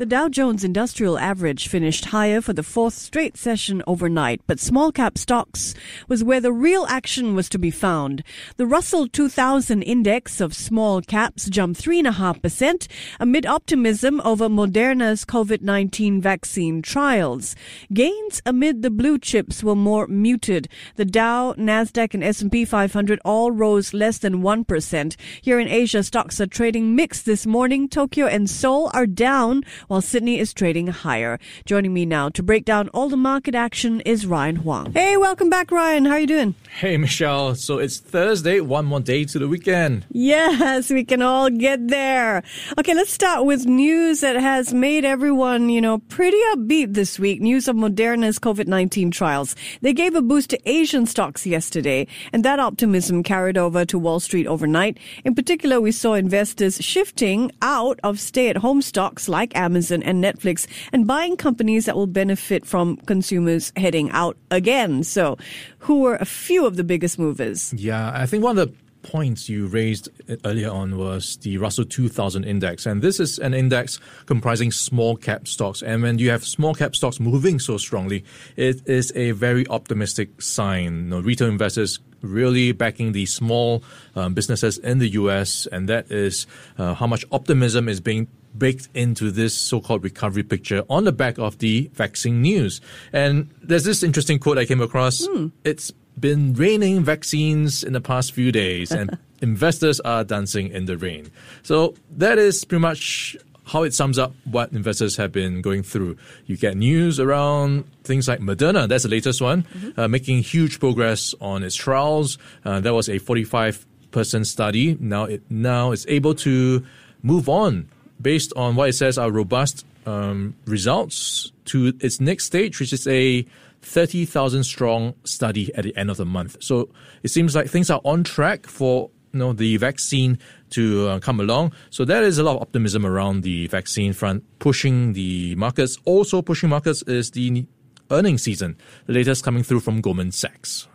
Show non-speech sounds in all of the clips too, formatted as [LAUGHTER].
The Dow Jones Industrial Average finished higher for the fourth straight session overnight, but small cap stocks was where the real action was to be found. The Russell 2000 index of small caps jumped 3.5% amid optimism over Moderna's COVID-19 vaccine trials. Gains amid the blue chips were more muted. The Dow, Nasdaq and S&P 500 all rose less than 1%. Here in Asia, stocks are trading mixed this morning. Tokyo and Seoul are down while Sydney is trading higher. Joining me now to break down all the market action is Ryan Huang. Hey, welcome back, Ryan. How are you doing? Hey, Michelle. So it's Thursday, one more day to the weekend. Yes, we can all get there. Okay, let's start with news that has made everyone, you know, pretty upbeat this week. News of Moderna's COVID-19 trials. They gave a boost to Asian stocks yesterday, and that optimism carried over to Wall Street overnight. In particular, we saw investors shifting out of stay-at-home stocks like Amazon Amazon and Netflix and buying companies that will benefit from consumers heading out again. So, who were a few of the biggest movers? Yeah, I think one of the points you raised earlier on was the Russell 2000 index. And this is an index comprising small cap stocks. And when you have small cap stocks moving so strongly, it is a very optimistic sign. You know, retail investors really backing the small um, businesses in the US. And that is uh, how much optimism is being baked into this so-called recovery picture on the back of the vaccine news. And there's this interesting quote I came across. Mm. It's been raining vaccines in the past few days and [LAUGHS] investors are dancing in the rain. So that is pretty much how it sums up what investors have been going through. You get news around things like Moderna, that's the latest one, mm-hmm. uh, making huge progress on its trials. Uh, that was a 45 person study. Now it now it's able to move on based on what it says are robust um, results to its next stage, which is a 30,000 strong study at the end of the month. So it seems like things are on track for you know the vaccine to uh, come along. So there is a lot of optimism around the vaccine front, pushing the markets. Also pushing markets is the earnings season. The latest coming through from Goldman Sachs.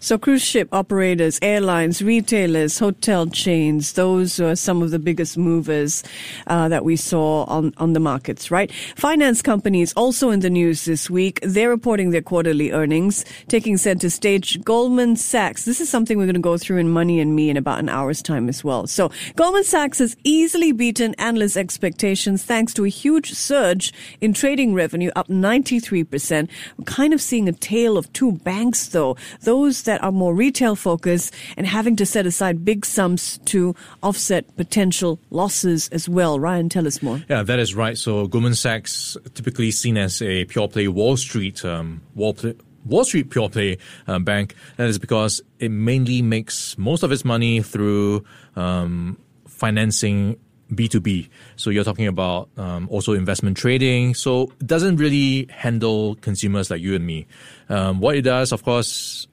So, cruise ship operators, airlines, retailers, hotel chains, those are some of the biggest movers uh, that we saw on, on the markets, right? Finance companies also in the news this week. They're reporting their quarterly earnings, taking center stage. Goldman Sachs, this is something we're going to go through in Money and Me in about an hour's time as well. So, Goldman Sachs has easily beaten analyst expectations thanks to a huge surge in trading revenue, up 93%. We're kind of seeing a tale of two banks, though. Those that are more retail focused and having to set aside big sums to offset potential losses as well. Ryan, tell us more. Yeah, that is right. So Goldman Sachs, typically seen as a pure play Wall Street, um, Wall, play, Wall Street pure play uh, bank. That is because it mainly makes most of its money through um, financing B2B. So you're talking about um, also investment trading. So it doesn't really handle consumers like you and me. Um, what it does, of course,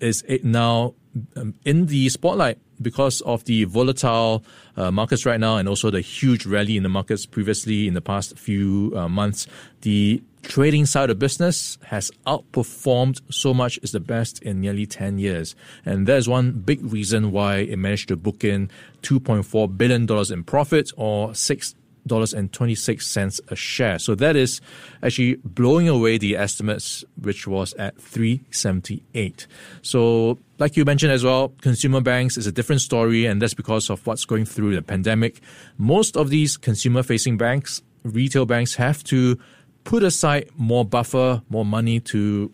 is now um, in the spotlight because of the volatile uh, markets right now and also the huge rally in the markets previously in the past few uh, months. The trading side of business has outperformed so much is the best in nearly 10 years. And that is one big reason why it managed to book in $2.4 billion in profit or 6 $3.26 a share. So that is actually blowing away the estimates, which was at 378. So like you mentioned as well, consumer banks is a different story, and that's because of what's going through the pandemic. Most of these consumer facing banks, retail banks have to put aside more buffer, more money to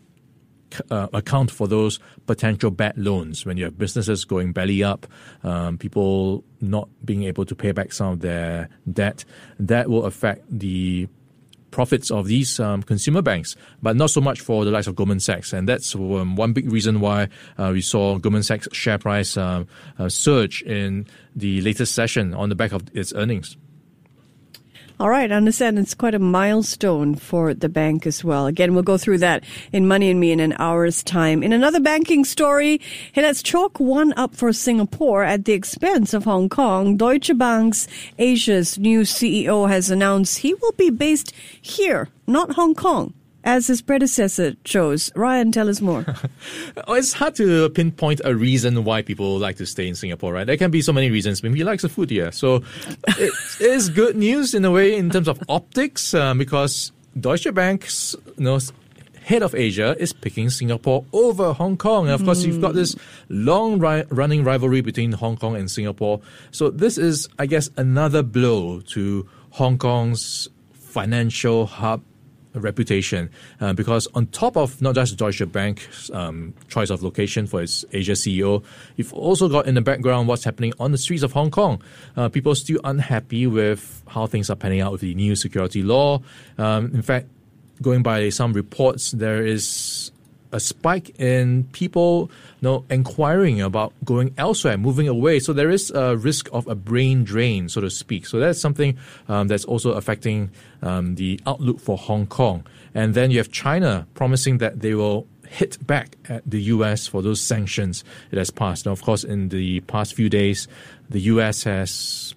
uh, account for those potential bad loans when you have businesses going belly up, um, people not being able to pay back some of their debt. That will affect the profits of these um, consumer banks, but not so much for the likes of Goldman Sachs. And that's um, one big reason why uh, we saw Goldman Sachs share price um, uh, surge in the latest session on the back of its earnings. All right, I understand it's quite a milestone for the bank as well. Again, we'll go through that in Money and Me in an hour's time. In another banking story, hey, let's chalk one up for Singapore at the expense of Hong Kong. Deutsche Bank's Asia's new CEO has announced he will be based here, not Hong Kong. As his predecessor chose. Ryan, tell us more. [LAUGHS] Oh, it's hard to pinpoint a reason why people like to stay in Singapore, right? There can be so many reasons. Maybe he likes the food here. So [LAUGHS] it is good news in a way in terms of optics um, because Deutsche Bank's you know, head of Asia is picking Singapore over Hong Kong. And of course, you've got this long ri- running rivalry between Hong Kong and Singapore. So this is, I guess, another blow to Hong Kong's financial hub reputation uh, because on top of not just Deutsche Bank's um, choice of location for its Asia CEO, you've also got in the background what's happening on the streets of Hong Kong. Uh, people still unhappy with how things are panning out with the new security law. Um, in fact, going by some reports, there is a spike in people you know, inquiring about going elsewhere, moving away. So there is a risk of a brain drain, so to speak. So that's something um, that's also affecting um, the outlook for Hong Kong. And then you have China promising that they will hit back at the U.S. for those sanctions it has passed. Now, of course, in the past few days, the U.S. has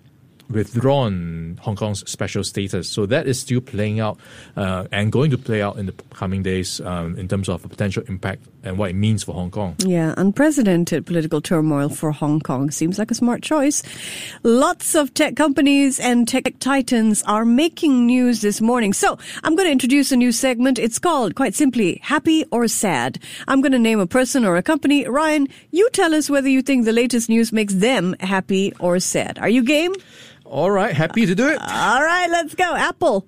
withdrawn Hong Kong's special status. So that is still playing out uh, and going to play out in the coming days um, in terms of a potential impact and what it means for Hong Kong. Yeah, unprecedented political turmoil for Hong Kong seems like a smart choice. Lots of tech companies and tech titans are making news this morning. So I'm going to introduce a new segment. It's called, quite simply, Happy or Sad. I'm going to name a person or a company. Ryan, you tell us whether you think the latest news makes them happy or sad. Are you game? All right, happy to do it. All right, let's go. Apple.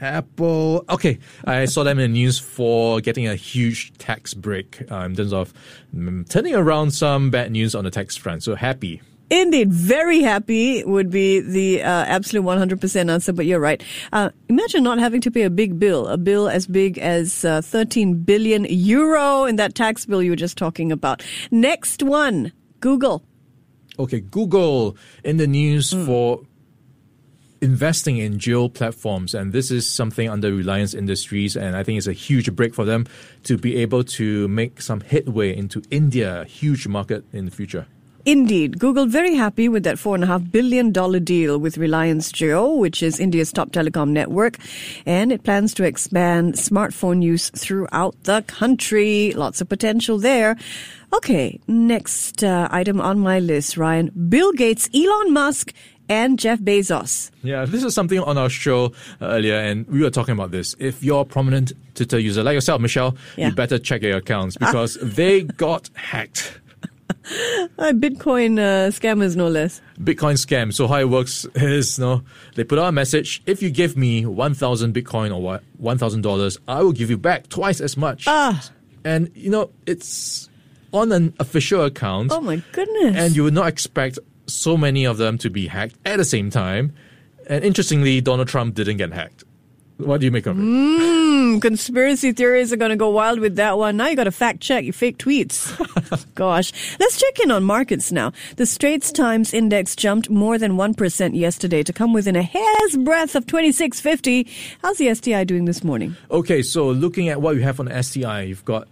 Apple. Okay, I saw them in the news for getting a huge tax break uh, in terms of mm, turning around some bad news on the tax front. So happy. Indeed, very happy would be the uh, absolute 100% answer, but you're right. Uh, imagine not having to pay a big bill, a bill as big as uh, 13 billion euro in that tax bill you were just talking about. Next one, Google. Okay, Google in the news hmm. for investing in Jio Platforms, and this is something under Reliance Industries, and I think it's a huge break for them to be able to make some headway into India, a huge market in the future. Indeed, Google very happy with that four and a half billion dollar deal with Reliance Jio, which is India's top telecom network, and it plans to expand smartphone use throughout the country. Lots of potential there. Okay, next uh, item on my list, Ryan. Bill Gates, Elon Musk, and Jeff Bezos. Yeah, this is something on our show uh, earlier, and we were talking about this. If you're a prominent Twitter user like yourself, Michelle, Yeah. you better check your accounts because they got hacked. Uh, Bitcoin uh, scammers, no less. Bitcoin scam. So how it works is, you know, they put out a message. If you give me one thousand Bitcoin or what one thousand dollars, I will give you back twice as much. Ah. And you know, it's on an official account, Oh my goodness. and you would not expect so many of them to be hacked at the same time. And interestingly, Donald Trump didn't get hacked. What do you make of it? Hmm, conspiracy theories are going to go wild with that one. Now you got to fact check your fake tweets. [LAUGHS] Gosh. Let's check in on markets now. The Straits Times index jumped more than 1% yesterday to come within a hair's breadth of 2650. How's the STI doing this morning? Okay, so looking at what you have on the STI, you've got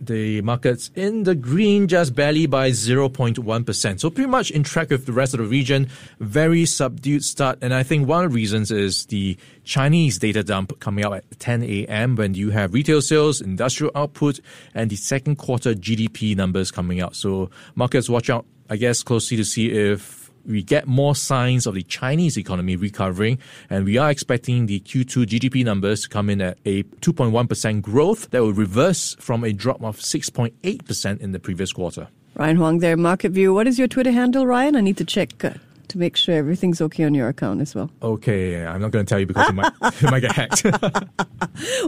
the markets in the green just barely by 0.1%. So pretty much in track with the rest of the region. Very subdued start. And I think one of the reasons is the Chinese data dump coming out at 10 a.m. when you have retail sales, industrial output, and the second quarter GDP numbers coming out. So markets watch out, I guess, closely to see if we get more signs of the Chinese economy recovering, and we are expecting the Q2 GDP numbers to come in at a 2.1% growth that will reverse from a drop of 6.8% in the previous quarter. Ryan Huang there, Market View. What is your Twitter handle, Ryan? I need to check uh, to make sure everything's okay on your account as well. Okay, I'm not going to tell you because it might, [LAUGHS] it might get hacked. [LAUGHS]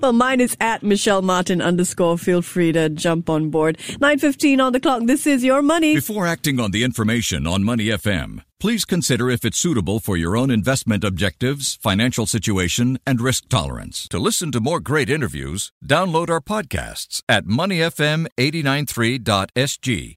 Well, mine is at Michelle Martin underscore. Feel free to jump on board. 9.15 on the clock. This is your money. Before acting on the information on Money FM, please consider if it's suitable for your own investment objectives, financial situation, and risk tolerance. To listen to more great interviews, download our podcasts at moneyfm893.sg